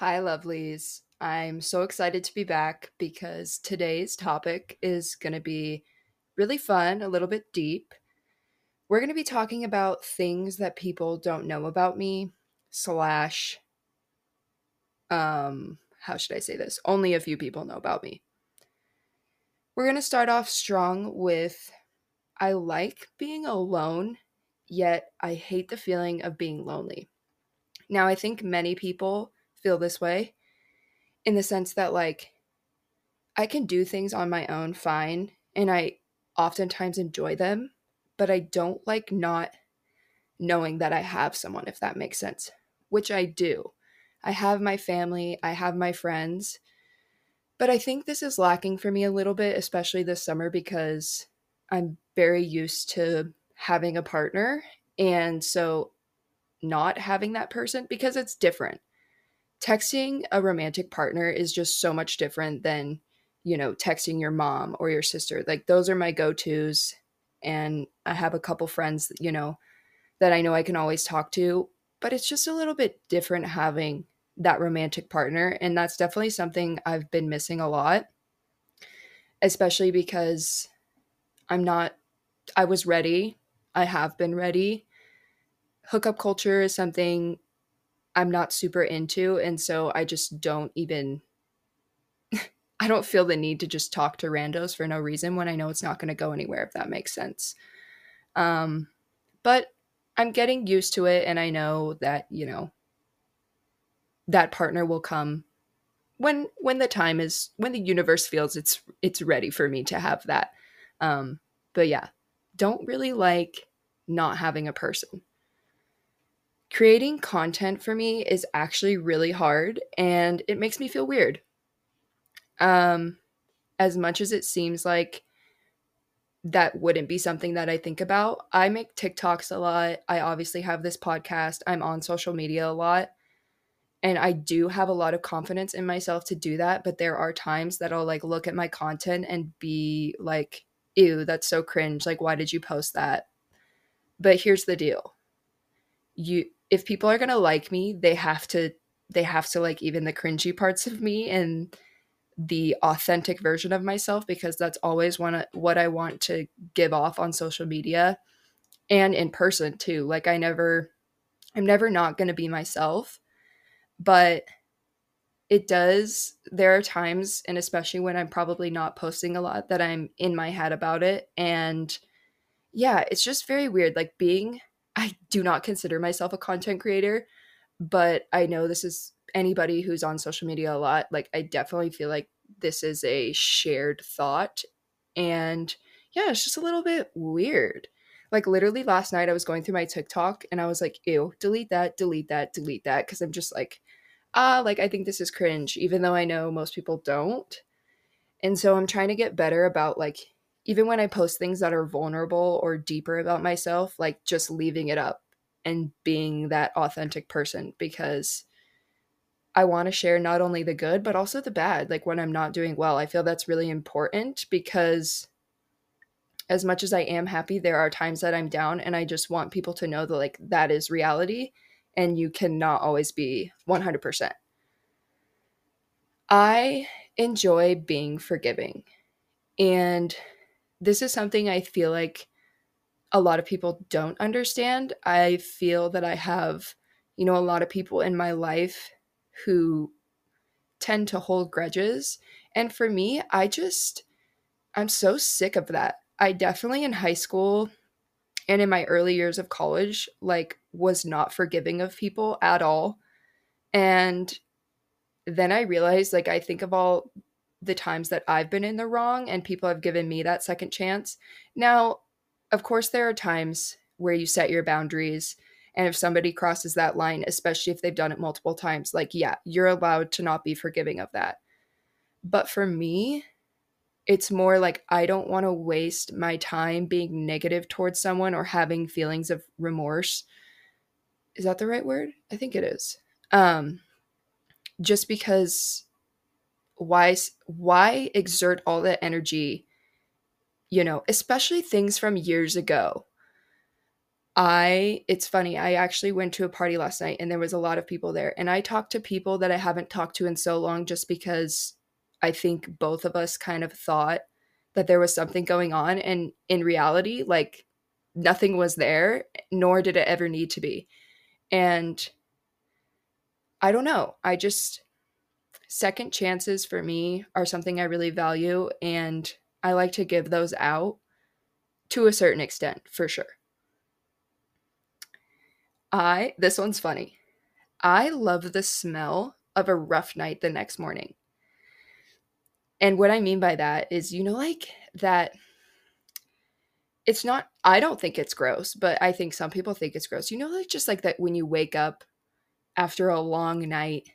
Hi, lovelies. I'm so excited to be back because today's topic is going to be really fun, a little bit deep. We're going to be talking about things that people don't know about me, slash, um, how should I say this? Only a few people know about me. We're going to start off strong with I like being alone, yet I hate the feeling of being lonely. Now, I think many people feel this way in the sense that like I can do things on my own fine and I oftentimes enjoy them, but I don't like not knowing that I have someone if that makes sense, which I do. I have my family, I have my friends, but I think this is lacking for me a little bit especially this summer because I'm very used to having a partner and so not having that person because it's different texting a romantic partner is just so much different than you know texting your mom or your sister. Like those are my go-to's and i have a couple friends you know that i know i can always talk to but it's just a little bit different having that romantic partner and that's definitely something i've been missing a lot especially because i'm not i was ready. I have been ready. Hookup culture is something I'm not super into. And so I just don't even, I don't feel the need to just talk to randos for no reason when I know it's not going to go anywhere, if that makes sense. Um, but I'm getting used to it. And I know that, you know, that partner will come when when the time is when the universe feels it's it's ready for me to have that um but yeah don't really like not having a person creating content for me is actually really hard and it makes me feel weird. Um, as much as it seems like that wouldn't be something that I think about, I make TikToks a lot. I obviously have this podcast. I'm on social media a lot. And I do have a lot of confidence in myself to do that. But there are times that I'll like look at my content and be like, ew, that's so cringe. Like, why did you post that? But here's the deal you if people are gonna like me, they have to they have to like even the cringy parts of me and the authentic version of myself because that's always one what I want to give off on social media and in person too. Like I never I'm never not going to be myself, but it does there are times and especially when I'm probably not posting a lot that I'm in my head about it and yeah, it's just very weird like being I do not consider myself a content creator, but I know this is anybody who's on social media a lot. Like, I definitely feel like this is a shared thought. And yeah, it's just a little bit weird. Like, literally last night, I was going through my TikTok and I was like, ew, delete that, delete that, delete that. Cause I'm just like, ah, like, I think this is cringe, even though I know most people don't. And so I'm trying to get better about like even when I post things that are vulnerable or deeper about myself, like just leaving it up and being that authentic person because I want to share not only the good, but also the bad. Like when I'm not doing well, I feel that's really important because as much as I am happy, there are times that I'm down and I just want people to know that like that is reality and you cannot always be 100%. I enjoy being forgiving. And this is something I feel like a lot of people don't understand. I feel that I have, you know, a lot of people in my life who tend to hold grudges. And for me, I just, I'm so sick of that. I definitely in high school and in my early years of college, like, was not forgiving of people at all. And then I realized, like, I think of all the times that I've been in the wrong and people have given me that second chance. Now, of course, there are times where you set your boundaries. And if somebody crosses that line, especially if they've done it multiple times, like, yeah, you're allowed to not be forgiving of that. But for me, it's more like I don't want to waste my time being negative towards someone or having feelings of remorse. Is that the right word? I think it is. Um, just because why why exert all that energy you know especially things from years ago I it's funny. I actually went to a party last night and there was a lot of people there and I talked to people that I haven't talked to in so long just because I think both of us kind of thought that there was something going on and in reality like nothing was there nor did it ever need to be. And I don't know. I just second chances for me are something I really value and I like to give those out to a certain extent for sure. I, this one's funny. I love the smell of a rough night the next morning. And what I mean by that is, you know, like that it's not, I don't think it's gross, but I think some people think it's gross. You know, like just like that when you wake up after a long night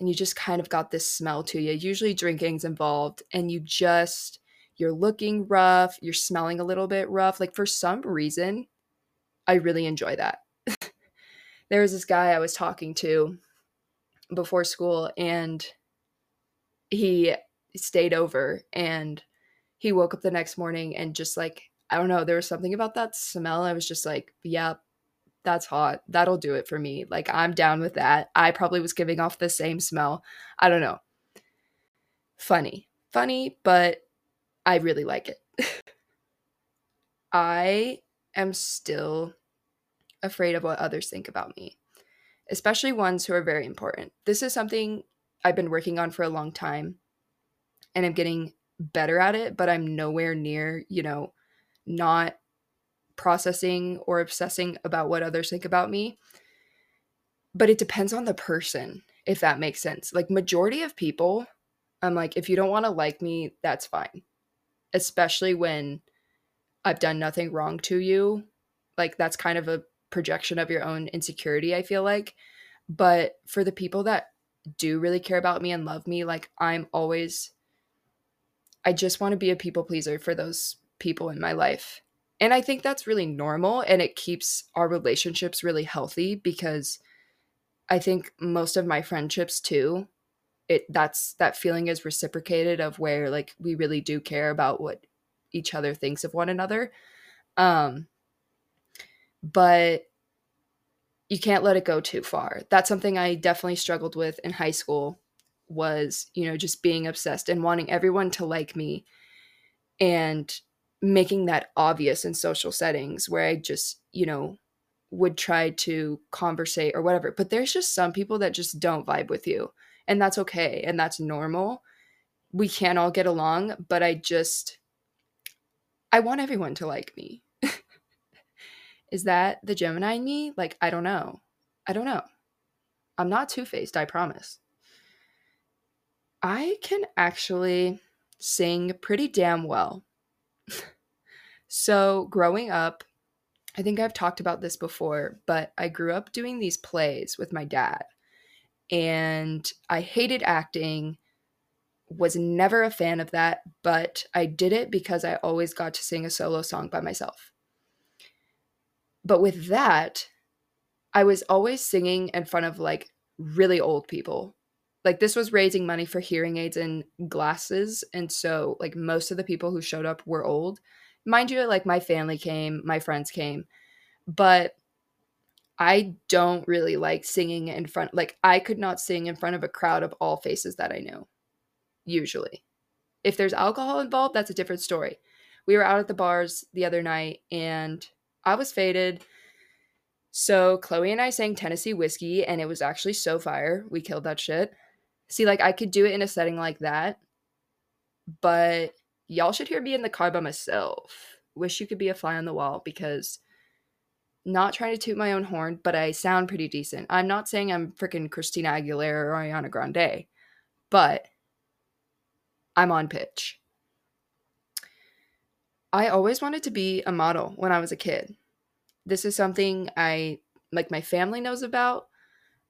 and you just kind of got this smell to you. Usually drinking's involved and you just, you're looking rough, you're smelling a little bit rough. Like for some reason, I really enjoy that there was this guy I was talking to before school and he stayed over and he woke up the next morning and just like I don't know, there was something about that smell. I was just like, yeah, that's hot. That'll do it for me. Like I'm down with that. I probably was giving off the same smell. I don't know. Funny. Funny, but I really like it. I am still afraid of what others think about me, especially ones who are very important. This is something I've been working on for a long time and I'm getting better at it, but I'm nowhere near, you know, not processing or obsessing about what others think about me. But it depends on the person, if that makes sense. Like majority of people, I'm like if you don't want to like me, that's fine. Especially when I've done nothing wrong to you. Like that's kind of a projection of your own insecurity, I feel like. But for the people that do really care about me and love me, like I'm always I just want to be a people pleaser for those people in my life. And I think that's really normal and it keeps our relationships really healthy because I think most of my friendships too, it that's that feeling is reciprocated of where like we really do care about what each other thinks of one another. Um but you can't let it go too far. That's something I definitely struggled with in high school was, you know, just being obsessed and wanting everyone to like me and making that obvious in social settings where I just, you know, would try to conversate or whatever. But there's just some people that just don't vibe with you. And that's okay. And that's normal. We can't all get along, but I just I want everyone to like me. Is that the Gemini in me? Like, I don't know. I don't know. I'm not two faced, I promise. I can actually sing pretty damn well. So, growing up, I think I've talked about this before, but I grew up doing these plays with my dad. And I hated acting, was never a fan of that, but I did it because I always got to sing a solo song by myself. But with that, I was always singing in front of like really old people. Like this was raising money for hearing aids and glasses. And so like most of the people who showed up were old. Mind you, like my family came, my friends came, but I don't really like singing in front like I could not sing in front of a crowd of all faces that I know. Usually. If there's alcohol involved, that's a different story. We were out at the bars the other night and I was faded. So Chloe and I sang Tennessee Whiskey, and it was actually so fire. We killed that shit. See, like I could do it in a setting like that, but y'all should hear me in the car by myself. Wish you could be a fly on the wall because not trying to toot my own horn, but I sound pretty decent. I'm not saying I'm freaking Christina Aguilera or Ariana Grande, but I'm on pitch. I always wanted to be a model when I was a kid. This is something I like my family knows about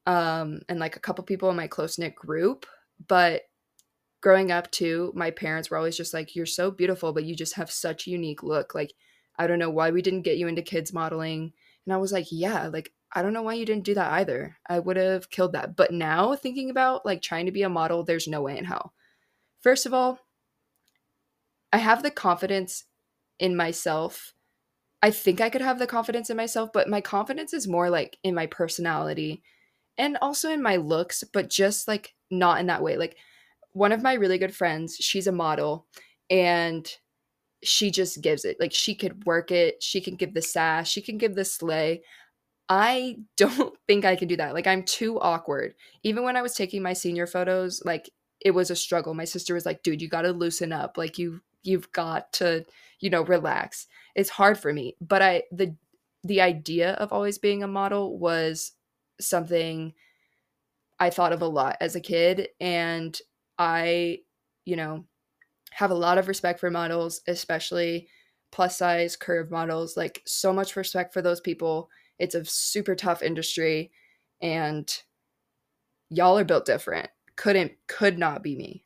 um and like a couple people in my close knit group, but growing up too, my parents were always just like you're so beautiful but you just have such a unique look. Like I don't know why we didn't get you into kids modeling. And I was like, yeah, like I don't know why you didn't do that either. I would have killed that. But now thinking about like trying to be a model, there's no way in hell. First of all, I have the confidence in myself I think I could have the confidence in myself, but my confidence is more like in my personality and also in my looks, but just like not in that way. Like one of my really good friends, she's a model and she just gives it. Like she could work it, she can give the sass, she can give the slay. I don't think I can do that. Like I'm too awkward. Even when I was taking my senior photos, like it was a struggle. My sister was like, "Dude, you got to loosen up. Like you you've got to, you know, relax." It's hard for me, but I the the idea of always being a model was something I thought of a lot as a kid and I, you know, have a lot of respect for models, especially plus size curve models. Like so much respect for those people. It's a super tough industry and y'all are built different. Couldn't could not be me.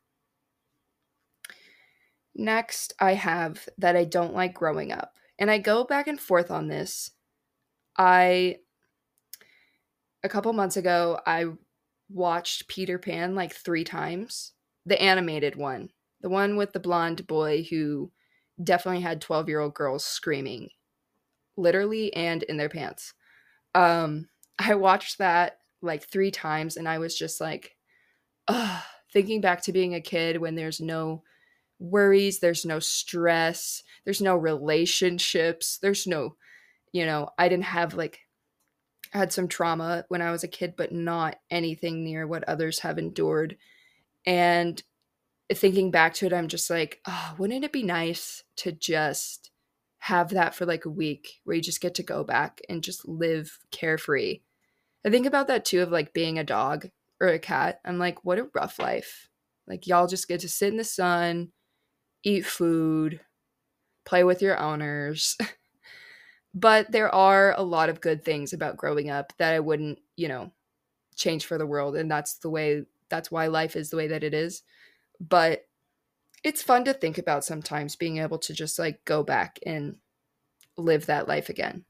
Next, I have that I don't like growing up. And I go back and forth on this. I a couple months ago I watched Peter Pan like 3 times, the animated one the one with the blonde boy who definitely had 12 year old girls screaming, literally and in their pants. Um, I watched that like three times and I was just like, ugh, thinking back to being a kid when there's no worries, there's no stress, there's no relationships, there's no, you know, I didn't have like, had some trauma when I was a kid, but not anything near what others have endured. And thinking back to it, I'm just like, oh, wouldn't it be nice to just have that for like a week where you just get to go back and just live carefree? I think about that too of like being a dog or a cat. I'm like, what a rough life. Like, y'all just get to sit in the sun, eat food, play with your owners. but there are a lot of good things about growing up that I wouldn't, you know, change for the world. And that's the way, that's why life is the way that it is but it's fun to think about sometimes being able to just like go back and live that life again.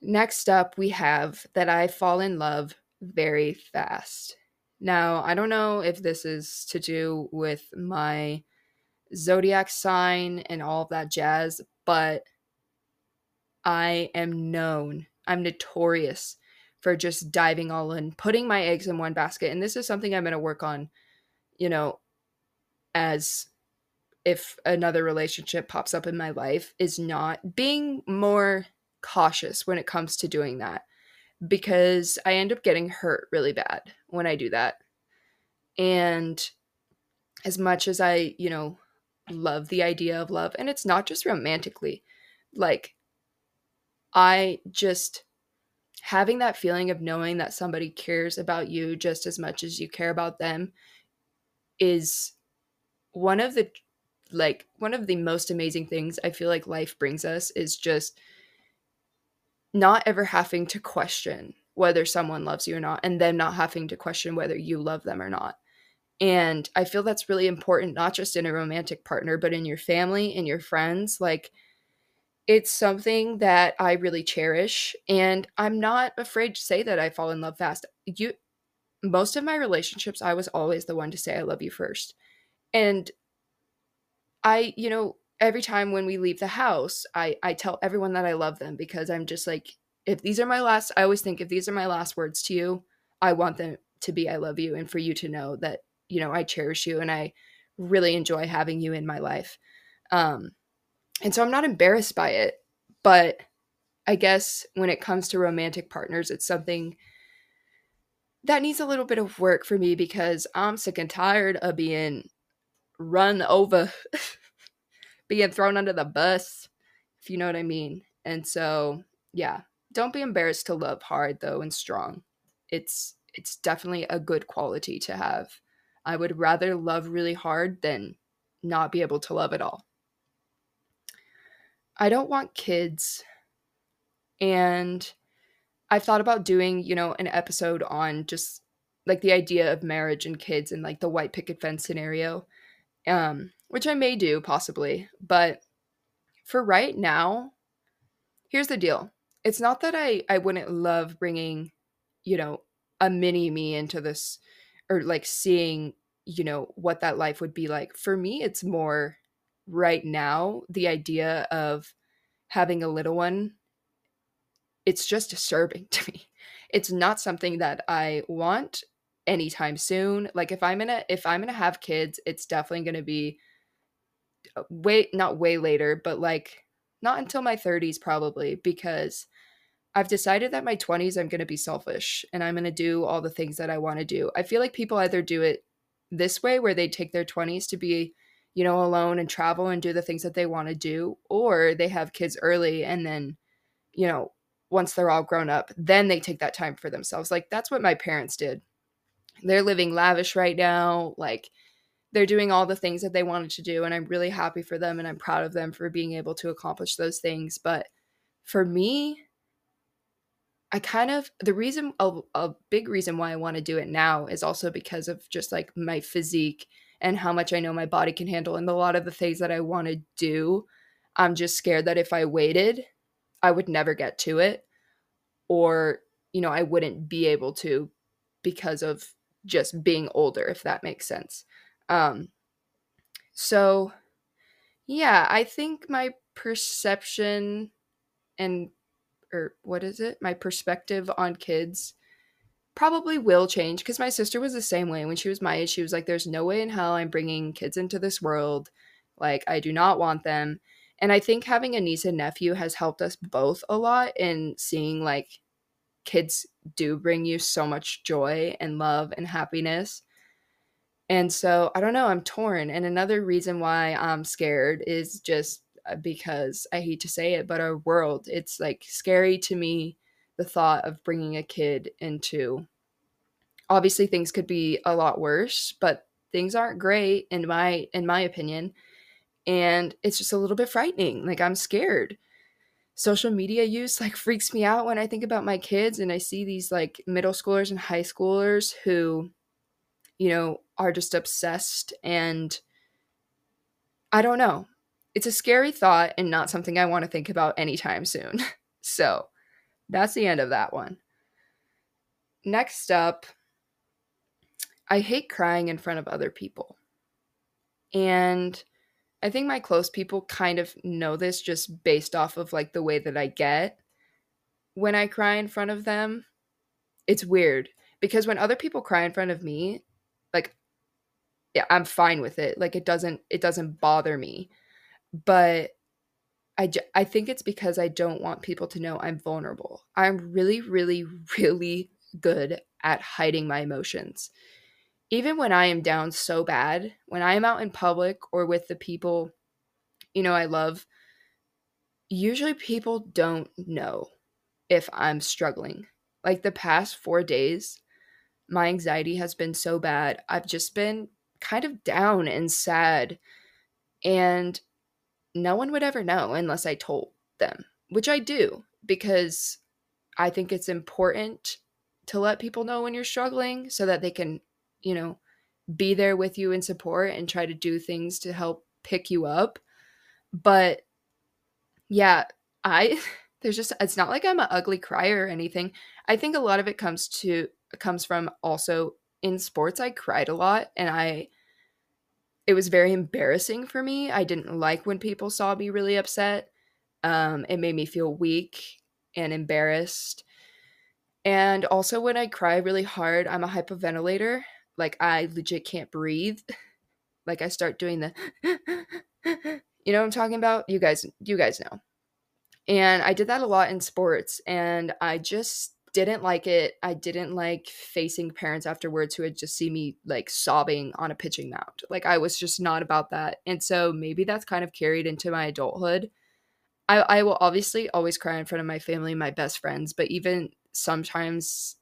Next up, we have that I fall in love very fast. Now, I don't know if this is to do with my zodiac sign and all of that jazz, but I am known, I'm notorious for just diving all in, putting my eggs in one basket. And this is something I'm going to work on you know, as if another relationship pops up in my life is not being more cautious when it comes to doing that because I end up getting hurt really bad when I do that. And as much as I, you know, love the idea of love, and it's not just romantically, like, I just having that feeling of knowing that somebody cares about you just as much as you care about them is one of the like one of the most amazing things I feel like life brings us is just not ever having to question whether someone loves you or not and them not having to question whether you love them or not. And I feel that's really important not just in a romantic partner but in your family and your friends like it's something that I really cherish and I'm not afraid to say that I fall in love fast. You most of my relationships, I was always the one to say, I love you first. And I, you know, every time when we leave the house, I, I tell everyone that I love them because I'm just like, if these are my last, I always think if these are my last words to you, I want them to be, I love you. And for you to know that, you know, I cherish you and I really enjoy having you in my life. Um, and so I'm not embarrassed by it, but I guess when it comes to romantic partners, it's something that needs a little bit of work for me because I'm sick and tired of being run over, being thrown under the bus, if you know what I mean. And so, yeah, don't be embarrassed to love hard though and strong. It's it's definitely a good quality to have. I would rather love really hard than not be able to love at all. I don't want kids. And I've thought about doing, you know, an episode on just like the idea of marriage and kids and like the white picket fence scenario, um, which I may do possibly. But for right now, here's the deal. It's not that I I wouldn't love bringing, you know, a mini me into this or like seeing, you know, what that life would be like. For me, it's more right now the idea of having a little one, it's just disturbing to me. It's not something that I want anytime soon. Like if I'm gonna if I'm gonna have kids, it's definitely gonna be uh, way not way later, but like not until my 30s probably because I've decided that my 20s I'm going to be selfish and I'm going to do all the things that I want to do. I feel like people either do it this way where they take their 20s to be, you know, alone and travel and do the things that they want to do, or they have kids early and then, you know, once they're all grown up, then they take that time for themselves. Like that's what my parents did. They're living lavish right now. Like they're doing all the things that they wanted to do and i'm really happy for them and i'm proud of them for being able to accomplish those things but for me i kind of the reason a, a big reason why i want to do it now is also because of just like my physique and how much i know my body can handle and a lot of the things that i want to do i'm just scared that if i waited i would never get to it or you know i wouldn't be able to because of just being older if that makes sense um, so, yeah, I think my perception and, or what is it? My perspective on kids probably will change because my sister was the same way when she was my age. She was like, there's no way in hell I'm bringing kids into this world. Like, I do not want them. And I think having a niece and nephew has helped us both a lot in seeing like kids do bring you so much joy and love and happiness. And so I don't know, I'm torn. And another reason why I'm scared is just uh, because I hate to say it, but our world, it's like scary to me the thought of bringing a kid into obviously things could be a lot worse, but things aren't great in my in my opinion. And it's just a little bit frightening. Like I'm scared. Social media use like freaks me out when I think about my kids and I see these like middle schoolers and high schoolers who you know, are just obsessed and I don't know. It's a scary thought and not something I want to think about anytime soon. so, that's the end of that one. Next up, I hate crying in front of other people. And I think my close people kind of know this just based off of like the way that I get when I cry in front of them. It's weird because when other people cry in front of me, like yeah, I'm fine with it. Like it doesn't it doesn't bother me. But I I think it's because I don't want people to know I'm vulnerable. I'm really really really good at hiding my emotions. Even when I am down so bad, when I am out in public or with the people you know I love, usually people don't know if I'm struggling. Like the past 4 days, my anxiety has been so bad. I've just been kind of down and sad. And no one would ever know unless I told them, which I do because I think it's important to let people know when you're struggling so that they can, you know, be there with you in support and try to do things to help pick you up. But yeah, I there's just it's not like I'm an ugly crier or anything. I think a lot of it comes to comes from also in sports I cried a lot and I it was very embarrassing for me. I didn't like when people saw me really upset. Um, it made me feel weak and embarrassed. And also when I cry really hard, I'm a hyperventilator. Like I legit can't breathe. like I start doing the you know what I'm talking about? You guys you guys know. And I did that a lot in sports and I just didn't like it. I didn't like facing parents afterwards who had just seen me like sobbing on a pitching mound. Like I was just not about that. And so maybe that's kind of carried into my adulthood. I, I will obviously always cry in front of my family, my best friends, but even sometimes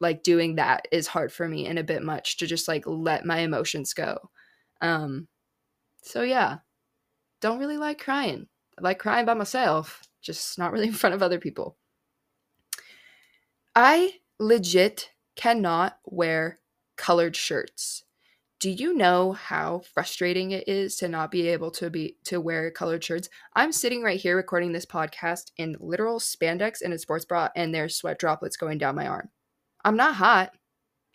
like doing that is hard for me and a bit much to just like let my emotions go. Um so yeah. Don't really like crying. I like crying by myself, just not really in front of other people. I legit cannot wear colored shirts. Do you know how frustrating it is to not be able to be to wear colored shirts? I'm sitting right here recording this podcast in literal spandex and a sports bra and there's sweat droplets going down my arm. I'm not hot.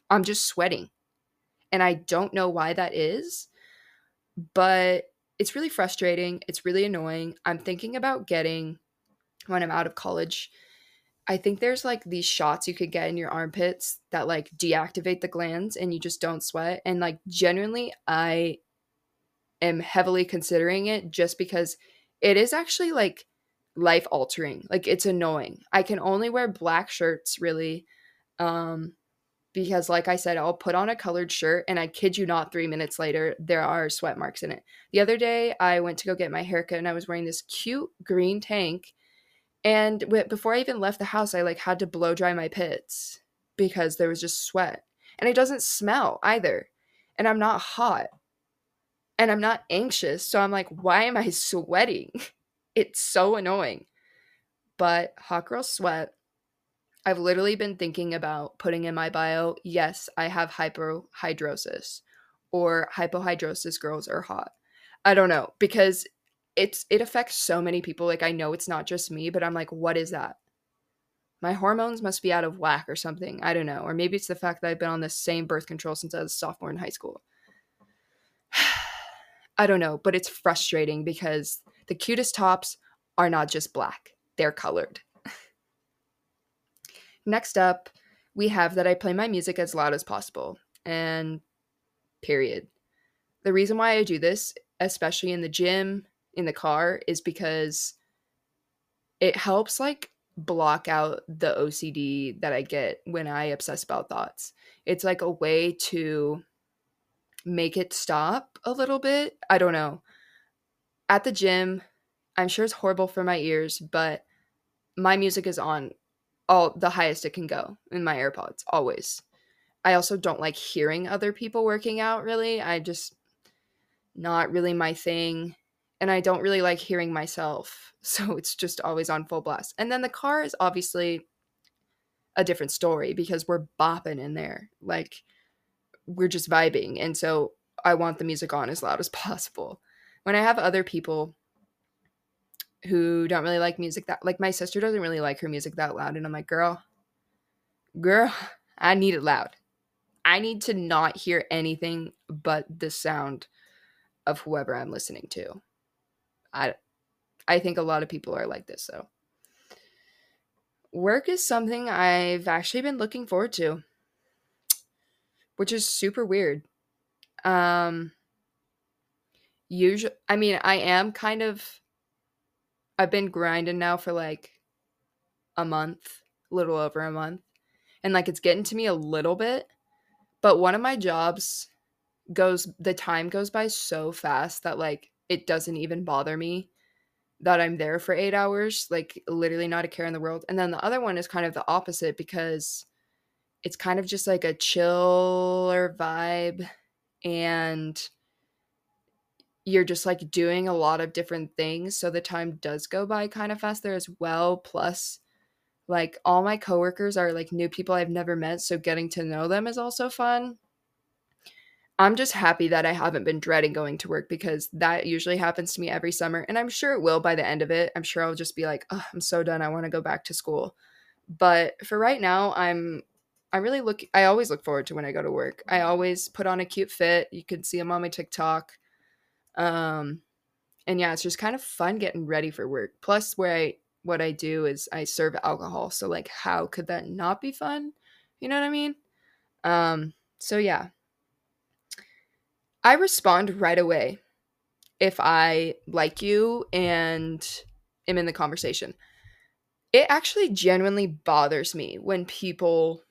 I'm just sweating. And I don't know why that is, but it's really frustrating. It's really annoying. I'm thinking about getting when I'm out of college. I think there's like these shots you could get in your armpits that like deactivate the glands and you just don't sweat. And like genuinely, I am heavily considering it just because it is actually like life altering. Like it's annoying. I can only wear black shirts really. Um because like I said, I'll put on a colored shirt and I kid you not 3 minutes later there are sweat marks in it. The other day I went to go get my haircut and I was wearing this cute green tank and w- before I even left the house I like had to blow dry my pits because there was just sweat. And it doesn't smell either. And I'm not hot. And I'm not anxious. So I'm like, why am I sweating? It's so annoying. But hot girl sweat I've literally been thinking about putting in my bio, yes, I have hyperhidrosis or hypohidrosis girls are hot. I don't know because it's it affects so many people. Like I know it's not just me, but I'm like what is that? My hormones must be out of whack or something. I don't know. Or maybe it's the fact that I've been on the same birth control since I was a sophomore in high school. I don't know, but it's frustrating because the cutest tops are not just black, they're colored. Next up, we have that I play my music as loud as possible. And period. The reason why I do this, especially in the gym, in the car, is because it helps like block out the OCD that I get when I obsess about thoughts. It's like a way to make it stop a little bit. I don't know. At the gym, I'm sure it's horrible for my ears, but my music is on all the highest it can go in my AirPods always. I also don't like hearing other people working out really. I just not really my thing and I don't really like hearing myself. So it's just always on full blast. And then the car is obviously a different story because we're bopping in there. Like we're just vibing. And so I want the music on as loud as possible. When I have other people who don't really like music that like my sister doesn't really like her music that loud and I'm like, "Girl, girl, I need it loud. I need to not hear anything but the sound of whoever I'm listening to." I I think a lot of people are like this though. Work is something I've actually been looking forward to, which is super weird. Um usually I mean, I am kind of I've been grinding now for like a month, little over a month. And like it's getting to me a little bit. But one of my jobs goes the time goes by so fast that like it doesn't even bother me that I'm there for 8 hours, like literally not a care in the world. And then the other one is kind of the opposite because it's kind of just like a chiller vibe and you're just like doing a lot of different things. So the time does go by kind of fast there as well. Plus like all my coworkers are like new people I've never met so getting to know them is also fun I'm just happy that I haven't been dreading going to work because that usually happens to me every summer and I'm sure it will by the end of it. I'm sure I'll just be like oh I'm so done. I want to go back to school. But for right now I'm I really look I always look forward to when I go to work. I always put on a cute fit. You can see them on my TikTok. Um, and yeah, it's just kind of fun getting ready for work. Plus, where I what I do is I serve alcohol, so like, how could that not be fun? You know what I mean? Um, so yeah, I respond right away if I like you and am in the conversation. It actually genuinely bothers me when people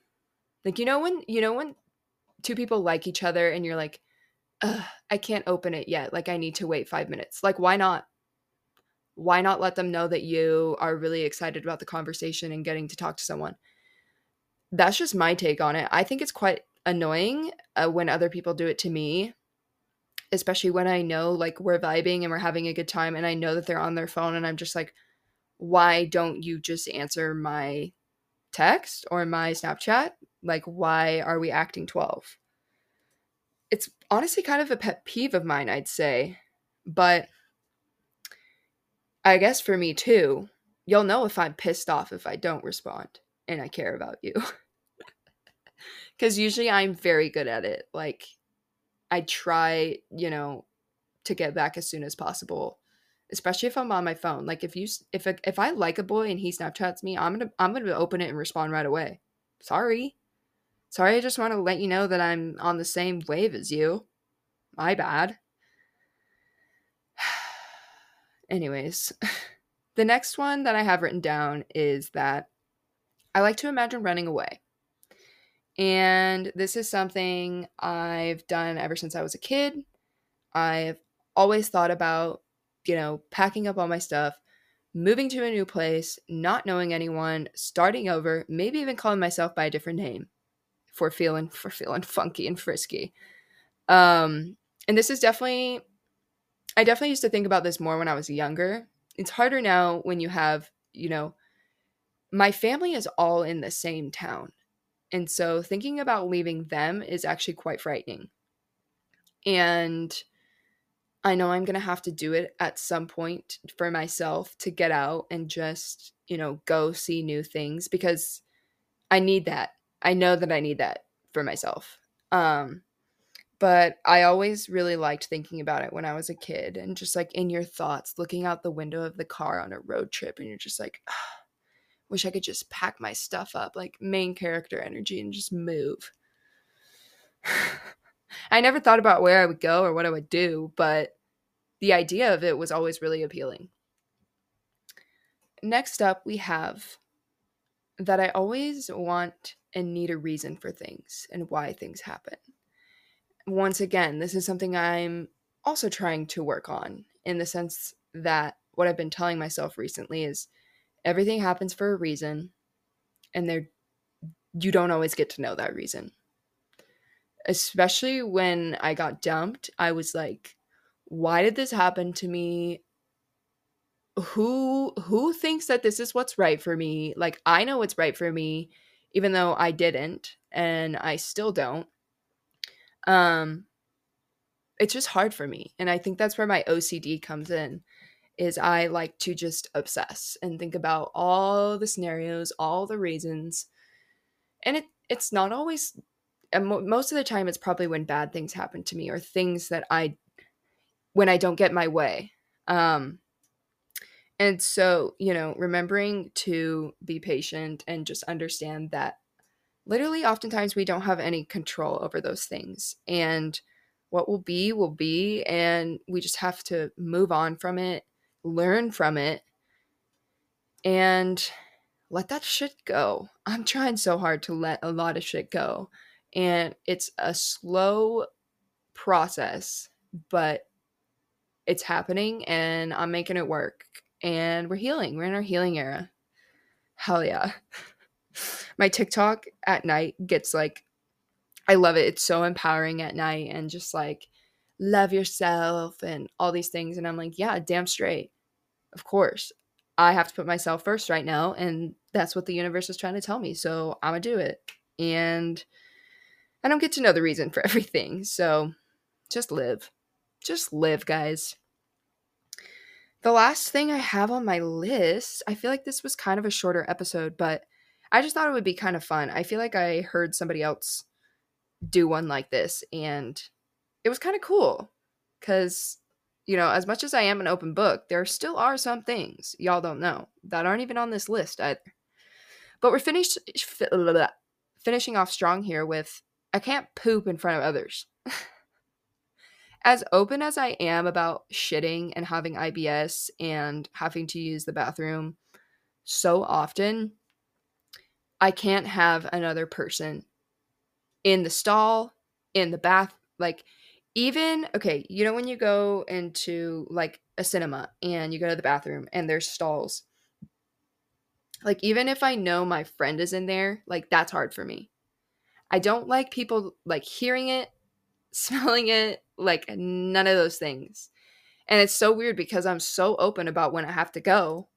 like you know when you know when two people like each other and you're like I can't open it yet. Like, I need to wait five minutes. Like, why not? Why not let them know that you are really excited about the conversation and getting to talk to someone? That's just my take on it. I think it's quite annoying uh, when other people do it to me, especially when I know like we're vibing and we're having a good time and I know that they're on their phone and I'm just like, why don't you just answer my text or my Snapchat? Like, why are we acting 12? it's honestly kind of a pet peeve of mine, I'd say. But I guess for me too, you'll know if I'm pissed off if I don't respond and I care about you. Because usually I'm very good at it. Like, I try, you know, to get back as soon as possible especially if i'm on my phone like if you if a, if i like a boy and he snapchats me i'm gonna i'm gonna open it and respond right away. Sorry. Sorry i just want to let you know that i'm on the same wave as you. My bad. Anyways the next one that i have written down is that i like to imagine running away and this is something I've done ever since I was a kid. I've always thought about, you know, packing up all my stuff, moving to a new place, not knowing anyone, starting over, maybe even calling myself by a different name for feeling for feeling funky and frisky. Um and this is definitely I definitely used to think about this more when I was younger. It's harder now when you have, you know, my family is all in the same town. And so thinking about leaving them is actually quite frightening. And I know I'm going to have to do it at some point for myself to get out and just, you know, go see new things because I need that. I know that I need that for myself. Um but I always really liked thinking about it when I was a kid and just like in your thoughts looking out the window of the car on a road trip and you're just like wish I could just pack my stuff up like main character energy and just move. I never thought about where I would go or what I would do, but the idea of it was always really appealing. Next up, we have that I always want and need a reason for things and why things happen. Once again, this is something I'm also trying to work on in the sense that what I've been telling myself recently is everything happens for a reason and there you don't always get to know that reason. Especially when i got dumped i was like why did this happen to me? Who who thinks that this is what's right for me? Like i know what's right for me even though i didn't and i still don't. Um it's just hard for me and i think that's where my ocd comes in is I like to just obsess and think about all the scenarios, all the reasons. And it it's not always most of the time it's probably when bad things happen to me or things that I when I don't get my way. Um and so, you know, remembering to be patient and just understand that literally oftentimes we don't have any control over those things and what will be will be and we just have to move on from it learn from it, and let that shit go. I'm trying so hard to let a lot of shit go. And it's a slow process, but it's happening and I'm making it work. And we're healing. We're in our healing era. Hell yeah. My TikTok at night gets like, I love it. It's so empowering at night and just like, love yourself and all these things. And I'm like, yeah, damn straight of course, I have to put myself first right now. And that's what the universe is trying to tell me. So I'm going to do it. And I don't get to know the reason for everything. So just live. Just live, guys. The last thing I have on my list, I feel like this was kind of a shorter episode, but I just thought it would be kind of fun. I feel like I heard somebody else do one like this and it was kind of cool because you know, as much as I am an open book, there still are some things y'all don't know that aren't even on this list either. But we're finished finishing off strong here with I can't poop in front of others. as open as I am about shitting and having IBS and having to use the bathroom so often, I can't have another person in the stall, in the bath, like even okay, you know when you go into like a cinema and you go to the bathroom and there's stalls. Like even if I know my friend is in there, like that's hard for me. I don't like people like hearing it, smelling it, like none of those things. And it's so weird because I'm so open about when I have to go.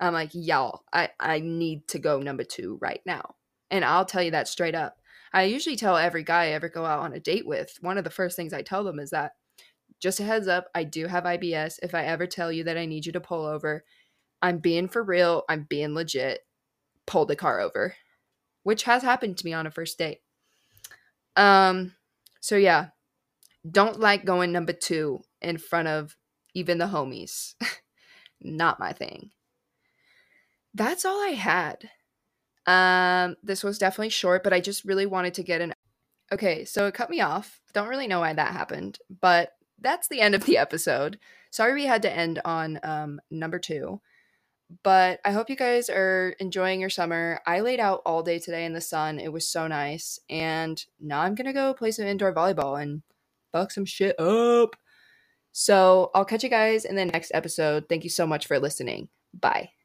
I'm like, y'all, I, I need to go number two right now. And I'll tell you that straight up. I usually tell every guy I ever go out on a date with, one of the first things I tell them is that just a heads up, I do have IBS. If I ever tell you that I need you to pull over, I'm being for real, I'm being legit. Pull the car over, which has happened to me on a first date. Um, so yeah, Don't like going number two in front of even the homies. Not my thing. That's all I had. Um, this was definitely short, but I just really wanted to get an. Okay, so it cut me off. Don't really know why that happened, but that's the end of the episode. Sorry we had to end on um, number two. But I hope you guys are enjoying your summer. I laid out all day today in the sun. It was so nice. And now I'm going to go play some indoor volleyball and fuck some shit up. So I'll catch you guys in the next episode. Thank you so much for listening. Bye.